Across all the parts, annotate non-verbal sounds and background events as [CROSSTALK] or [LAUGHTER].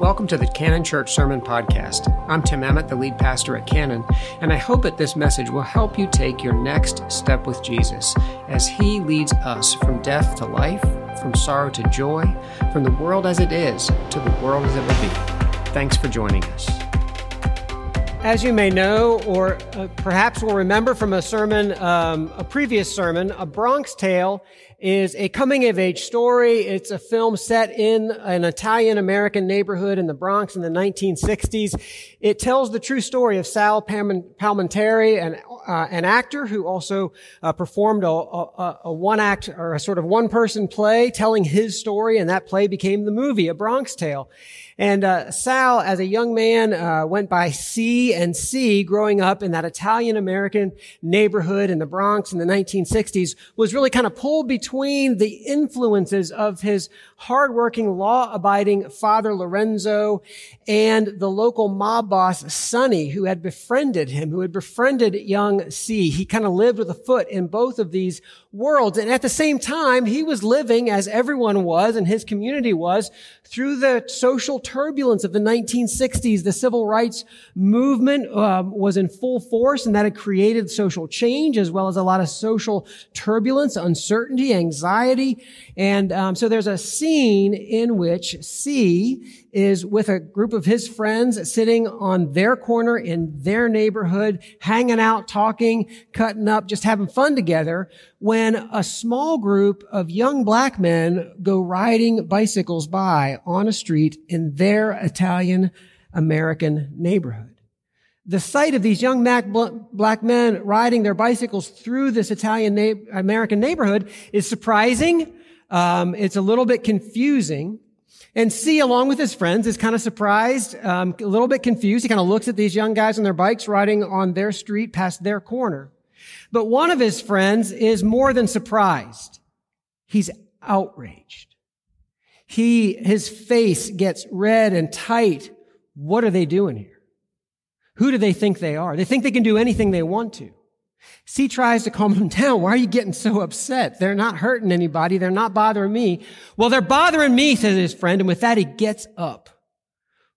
Welcome to the Canon Church Sermon Podcast. I'm Tim Emmett, the lead pastor at Canon, and I hope that this message will help you take your next step with Jesus as He leads us from death to life, from sorrow to joy, from the world as it is to the world as it will be. Thanks for joining us. As you may know, or uh, perhaps will remember from a sermon, um, a previous sermon, A Bronx Tale is a coming of age story. It's a film set in an Italian American neighborhood in the Bronx in the 1960s. It tells the true story of Sal Palminteri, an, uh, an actor who also uh, performed a, a, a one act or a sort of one person play telling his story, and that play became the movie, A Bronx Tale. And uh, Sal, as a young man, uh, went by C and C growing up in that Italian American neighborhood in the Bronx in the 1960s, was really kind of pulled between the influences of his hardworking, law-abiding father Lorenzo and the local mob boss Sonny, who had befriended him, who had befriended young C. He kind of lived with a foot in both of these worlds. And at the same time, he was living as everyone was and his community was through the social turbulence of the 1960s. The civil rights movement um, was in full force and that had created social change as well as a lot of social turbulence, uncertainty, anxiety. And um, so there's a scene in which C is with a group of his friends sitting on their corner in their neighborhood, hanging out, talking, cutting up, just having fun together, when a small group of young black men go riding bicycles by on a street in their Italian American neighborhood. The sight of these young black men riding their bicycles through this Italian American neighborhood is surprising um, it's a little bit confusing. And C, along with his friends, is kind of surprised, um, a little bit confused. He kind of looks at these young guys on their bikes riding on their street past their corner. But one of his friends is more than surprised. He's outraged. He, his face gets red and tight. What are they doing here? Who do they think they are? They think they can do anything they want to. C tries to calm [LAUGHS] him down. Why are you getting so upset? They're not hurting anybody. They're not bothering me. Well, they're bothering me, says his friend. And with that, he gets up,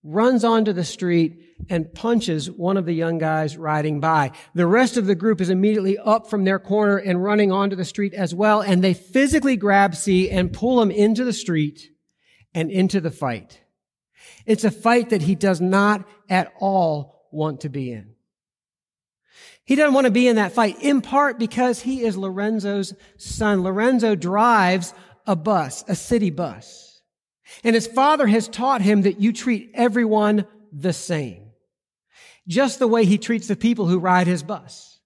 runs onto the street, and punches one of the young guys riding by. The rest of the group is immediately up from their corner and running onto the street as well. And they physically grab C and pull him into the street and into the fight. It's a fight that he does not at all want to be in. He doesn't want to be in that fight, in part because he is Lorenzo's son. Lorenzo drives a bus, a city bus. And his father has taught him that you treat everyone the same. Just the way he treats the people who ride his bus.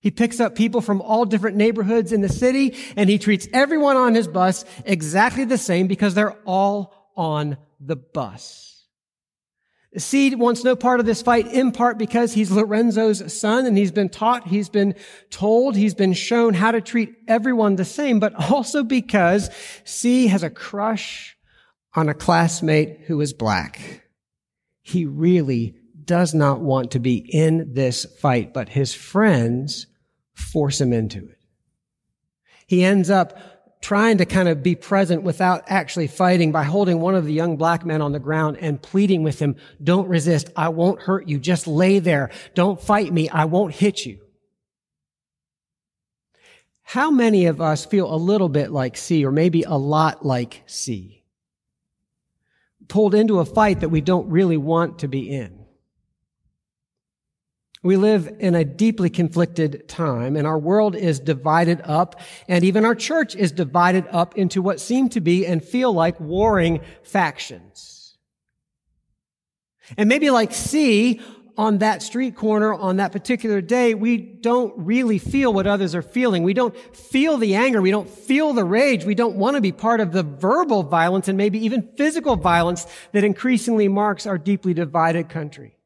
He picks up people from all different neighborhoods in the city and he treats everyone on his bus exactly the same because they're all on the bus. C wants no part of this fight in part because he's Lorenzo's son and he's been taught, he's been told, he's been shown how to treat everyone the same, but also because C has a crush on a classmate who is black. He really does not want to be in this fight, but his friends force him into it. He ends up trying to kind of be present without actually fighting by holding one of the young black men on the ground and pleading with him, don't resist. I won't hurt you. Just lay there. Don't fight me. I won't hit you. How many of us feel a little bit like C or maybe a lot like C? Pulled into a fight that we don't really want to be in. We live in a deeply conflicted time and our world is divided up and even our church is divided up into what seem to be and feel like warring factions. And maybe like C, on that street corner on that particular day, we don't really feel what others are feeling. We don't feel the anger. We don't feel the rage. We don't want to be part of the verbal violence and maybe even physical violence that increasingly marks our deeply divided country.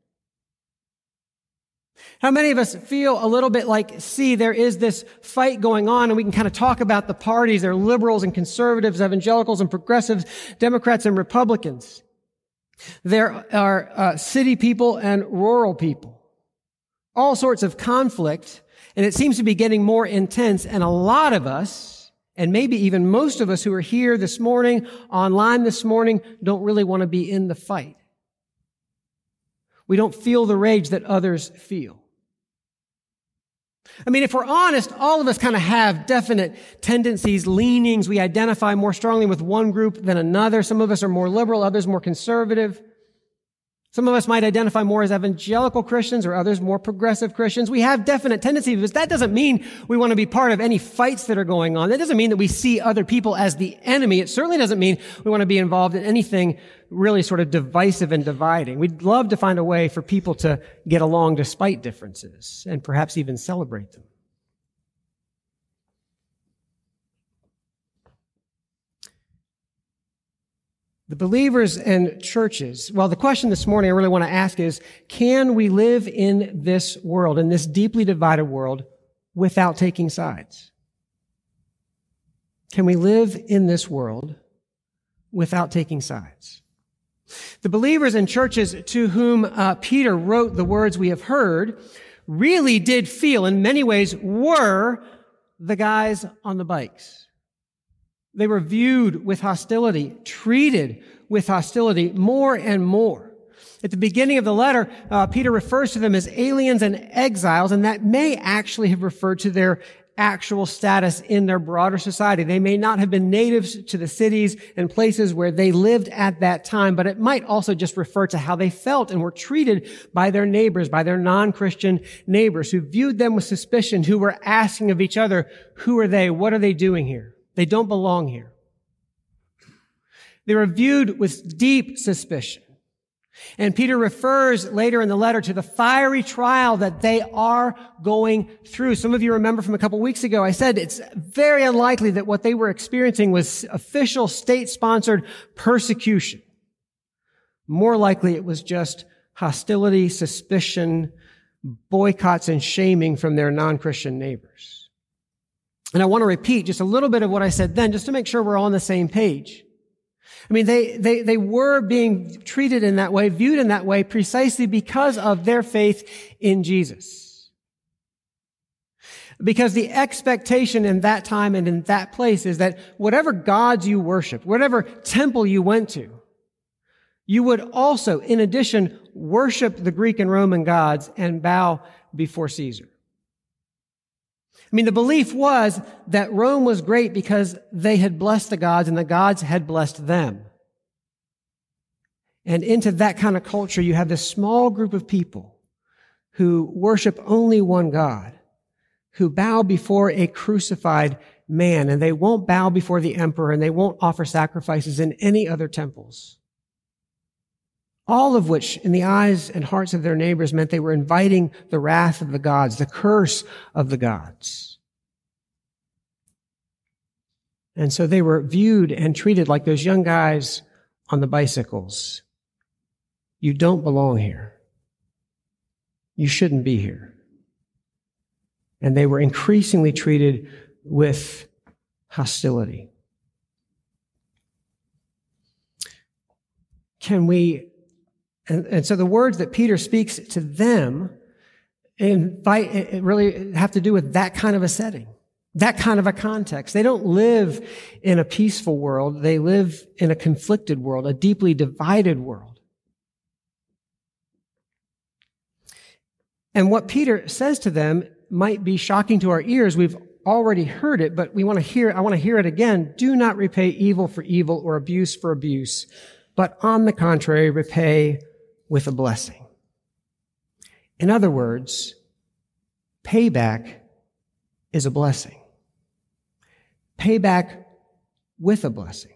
How many of us feel a little bit like, C, there is this fight going on and we can kind of talk about the parties. There are liberals and conservatives, evangelicals and progressives, Democrats and Republicans. There are uh, city people and rural people. All sorts of conflict. And it seems to be getting more intense. And a lot of us, and maybe even most of us who are here this morning, online this morning, don't really want to be in the fight. We don't feel the rage that others feel. I mean, if we're honest, all of us kind of have definite tendencies, leanings. We identify more strongly with one group than another. Some of us are more liberal, others more conservative. Some of us might identify more as evangelical Christians or others more progressive Christians. We have definite tendencies, but that doesn't mean we want to be part of any fights that are going on. That doesn't mean that we see other people as the enemy. It certainly doesn't mean we want to be involved in anything really sort of divisive and dividing. We'd love to find a way for people to get along despite differences and perhaps even celebrate them. The believers and churches, well, the question this morning I really want to ask is, can we live in this world, in this deeply divided world, without taking sides? Can we live in this world without taking sides? The believers and churches to whom uh, Peter wrote the words we have heard really did feel, in many ways, were the guys on the bikes. They were viewed with hostility, treated with hostility more and more. At the beginning of the letter, uh, Peter refers to them as aliens and exiles, and that may actually have referred to their actual status in their broader society. They may not have been natives to the cities and places where they lived at that time, but it might also just refer to how they felt and were treated by their neighbors, by their non-Christian neighbors who viewed them with suspicion, who were asking of each other, who are they? What are they doing here? They don't belong here. They were viewed with deep suspicion. And Peter refers later in the letter to the fiery trial that they are going through. Some of you remember from a couple weeks ago, I said it's very unlikely that what they were experiencing was official state-sponsored persecution. More likely it was just hostility, suspicion, boycotts, and shaming from their non-Christian neighbors. And I want to repeat just a little bit of what I said then, just to make sure we're all on the same page. I mean, they, they, they were being treated in that way, viewed in that way, precisely because of their faith in Jesus. Because the expectation in that time and in that place is that whatever gods you worship, whatever temple you went to, you would also, in addition, worship the Greek and Roman gods and bow before Caesar. I mean, the belief was that Rome was great because they had blessed the gods and the gods had blessed them. And into that kind of culture, you have this small group of people who worship only one God, who bow before a crucified man, and they won't bow before the emperor, and they won't offer sacrifices in any other temples. All of which, in the eyes and hearts of their neighbors, meant they were inviting the wrath of the gods, the curse of the gods. And so they were viewed and treated like those young guys on the bicycles. You don't belong here. You shouldn't be here. And they were increasingly treated with hostility. Can we and, and so the words that Peter speaks to them invite, really have to do with that kind of a setting, that kind of a context. They don't live in a peaceful world. They live in a conflicted world, a deeply divided world. And what Peter says to them might be shocking to our ears. We've already heard it, but we want to hear, I want to hear it again. Do not repay evil for evil or abuse for abuse, but on the contrary, repay with a blessing. In other words, payback is a blessing. Payback with a blessing.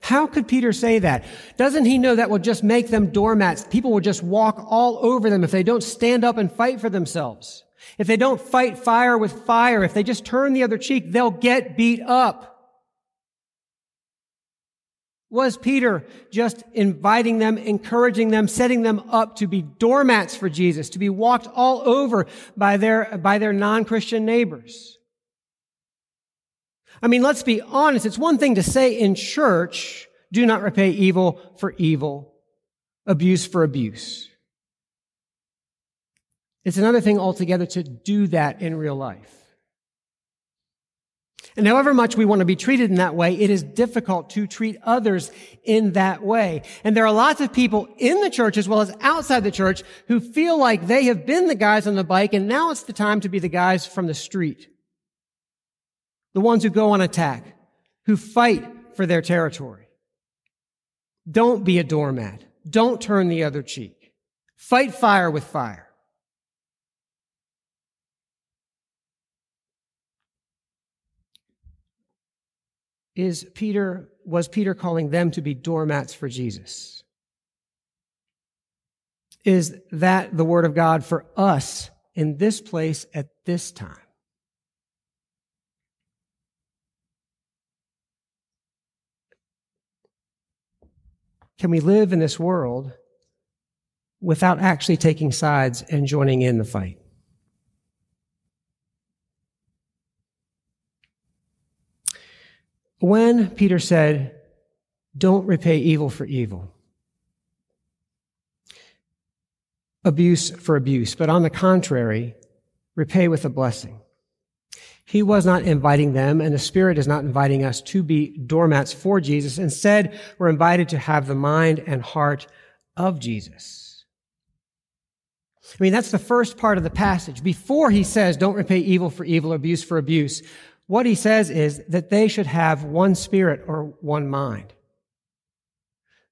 How could Peter say that? Doesn't he know that will just make them doormats? People will just walk all over them if they don't stand up and fight for themselves. If they don't fight fire with fire, if they just turn the other cheek, they'll get beat up. Was Peter just inviting them, encouraging them, setting them up to be doormats for Jesus, to be walked all over by their, by their non-Christian neighbors? I mean, let's be honest. It's one thing to say in church, do not repay evil for evil, abuse for abuse. It's another thing altogether to do that in real life. And however much we want to be treated in that way, it is difficult to treat others in that way. And there are lots of people in the church as well as outside the church who feel like they have been the guys on the bike and now it's the time to be the guys from the street. The ones who go on attack, who fight for their territory. Don't be a doormat. Don't turn the other cheek. Fight fire with fire. Is Peter, was Peter calling them to be doormats for Jesus? Is that the word of God for us in this place at this time? Can we live in this world without actually taking sides and joining in the fight? When Peter said, don't repay evil for evil, abuse for abuse, but on the contrary, repay with a blessing. He was not inviting them, and the Spirit is not inviting us to be doormats for Jesus. Instead, we're invited to have the mind and heart of Jesus. I mean, that's the first part of the passage. Before he says, don't repay evil for evil, abuse for abuse, what he says is that they should have one spirit or one mind.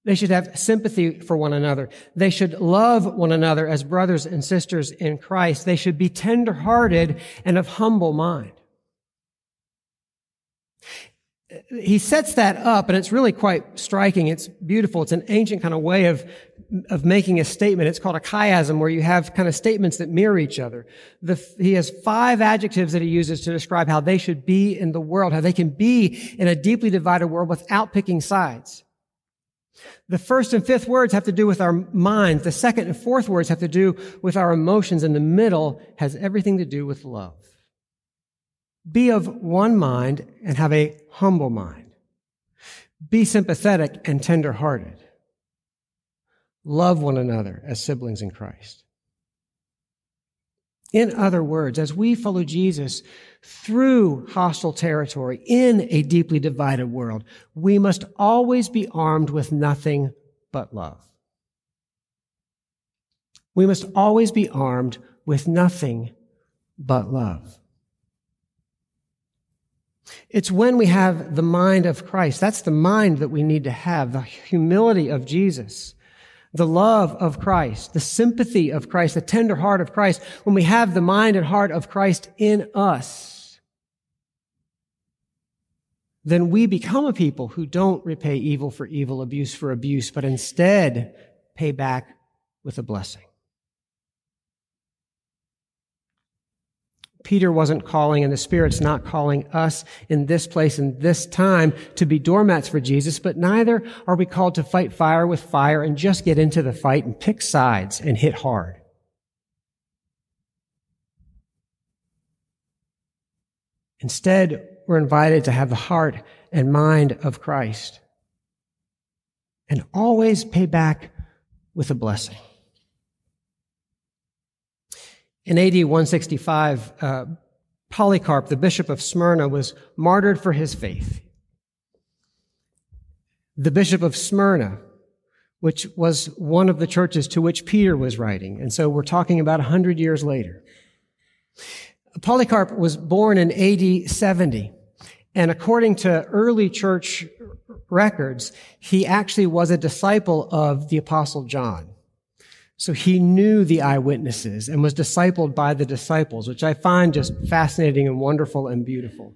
They should have sympathy for one another. They should love one another as brothers and sisters in Christ. They should be tenderhearted and of humble mind he sets that up and it's really quite striking. It's beautiful. It's an ancient kind of way of, of making a statement. It's called a chiasm where you have kind of statements that mirror each other. The, he has five adjectives that he uses to describe how they should be in the world, how they can be in a deeply divided world without picking sides. The first and fifth words have to do with our minds. The second and fourth words have to do with our emotions. And the middle has everything to do with love. Be of one mind and have a humble mind. Be sympathetic and tender-hearted. Love one another as siblings in Christ. In other words, as we follow Jesus through hostile territory in a deeply divided world, we must always be armed with nothing but love. We must always be armed with nothing but love. It's when we have the mind of Christ. That's the mind that we need to have, the humility of Jesus, the love of Christ, the sympathy of Christ, the tender heart of Christ. When we have the mind and heart of Christ in us, then we become a people who don't repay evil for evil, abuse for abuse, but instead pay back with a blessing. Peter wasn't calling and the Spirit's not calling us in this place and this time to be doormats for Jesus, but neither are we called to fight fire with fire and just get into the fight and pick sides and hit hard. Instead, we're invited to have the heart and mind of Christ and always pay back with a blessing. In AD 165, uh, Polycarp, the bishop of Smyrna, was martyred for his faith. The bishop of Smyrna, which was one of the churches to which Peter was writing. And so we're talking about 100 years later. Polycarp was born in AD 70. And according to early church records, he actually was a disciple of the apostle John. So he knew the eyewitnesses and was discipled by the disciples, which I find just fascinating and wonderful and beautiful.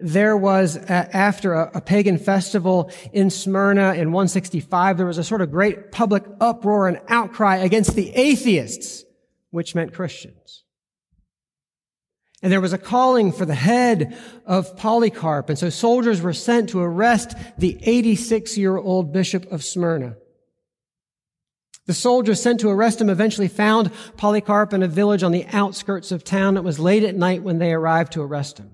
There was, after a, pagan festival in Smyrna in 165, there was a sort of great public uproar and outcry against the atheists, which meant Christians. And there was a calling for the head of Polycarp. And so soldiers were sent to arrest the 86 year old bishop of Smyrna. The soldiers sent to arrest him eventually found Polycarp in a village on the outskirts of town. It was late at night when they arrived to arrest him.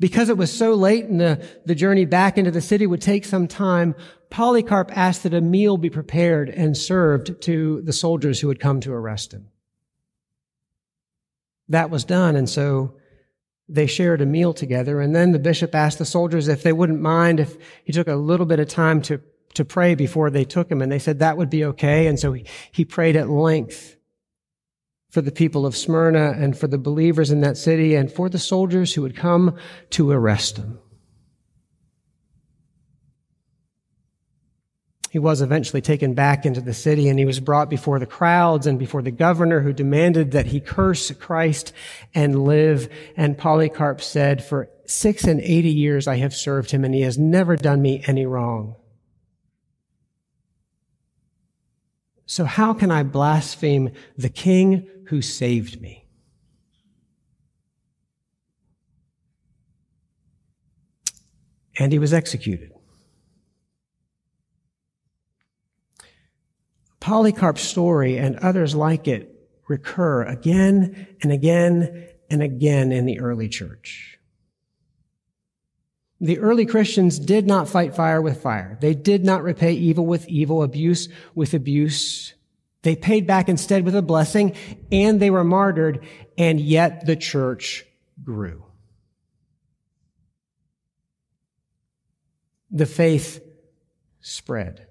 Because it was so late and the, the journey back into the city would take some time, Polycarp asked that a meal be prepared and served to the soldiers who had come to arrest him. That was done, and so They shared a meal together, and then the bishop asked the soldiers if they wouldn't mind if he took a little bit of time to, to pray before they took him, and they said that would be okay. And so he, he prayed at length for the people of Smyrna and for the believers in that city and for the soldiers who would come to arrest him. He was eventually taken back into the city and he was brought before the crowds and before the governor who demanded that he curse Christ and live. And Polycarp said, for six and eighty years I have served him and he has never done me any wrong. So how can I blaspheme the king who saved me? And he was executed. Polycarp's story and others like it recur again and again and again in the early church. The early Christians did not fight fire with fire. They did not repay evil with evil, abuse with abuse. They paid back instead with a blessing and they were martyred and yet the church grew. The faith spread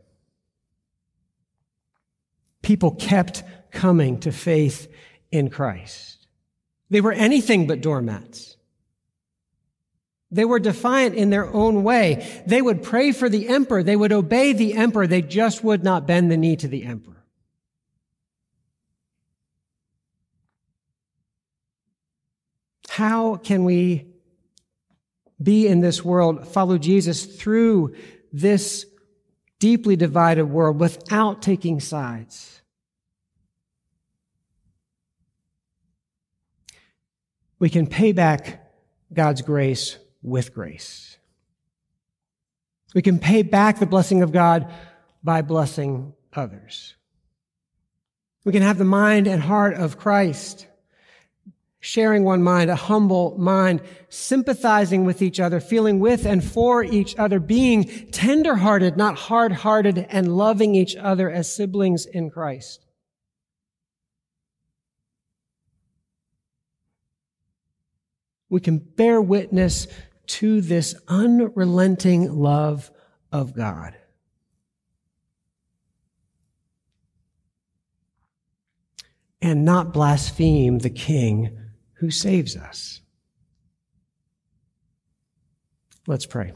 people kept coming to faith in Christ. They were anything but doormats. They were defiant in their own way. They would pray for the emperor. They would obey the emperor. They just would not bend the knee to the emperor. How can we be in this world, follow Jesus through this deeply divided world without taking sides? we can pay back God's grace with grace. We can pay back the blessing of God by blessing others. We can have the mind and heart of Christ, sharing one mind, a humble mind, sympathizing with each other, feeling with and for each other, being tenderhearted, not hard-hearted, and loving each other as siblings in Christ. we can bear witness to this unrelenting love of God. And not blaspheme the King who saves us. Let's pray.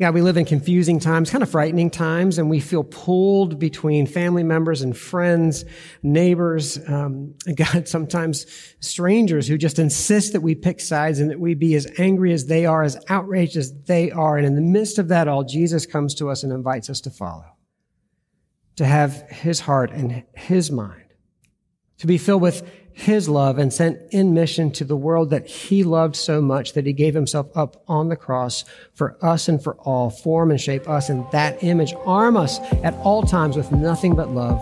God, we live in confusing times, kind of frightening times, and we feel pulled between family members and friends, neighbors, um, God, [LAUGHS] sometimes strangers who just insist that we pick sides and that we be as angry as they are, as outraged as they are. And in the midst of that all, Jesus comes to us and invites us to follow, to have his heart and his mind, to be filled with his love and sent in mission to the world that he loved so much that he gave himself up on the cross for us and for all, form and shape us in that image, arm us at all times with nothing but love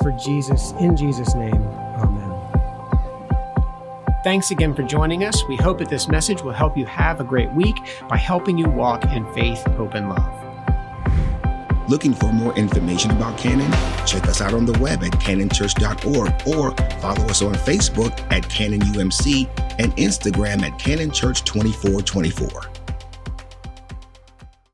for Jesus. In Jesus' name, amen. Thanks again for joining us. We hope that this message will help you have a great week by helping you walk in faith, hope, and love. Looking for more information about Canon? Check us out on the web at canonchurch.org or follow us on Facebook at Canon UMC and Instagram at Canon Church 2424.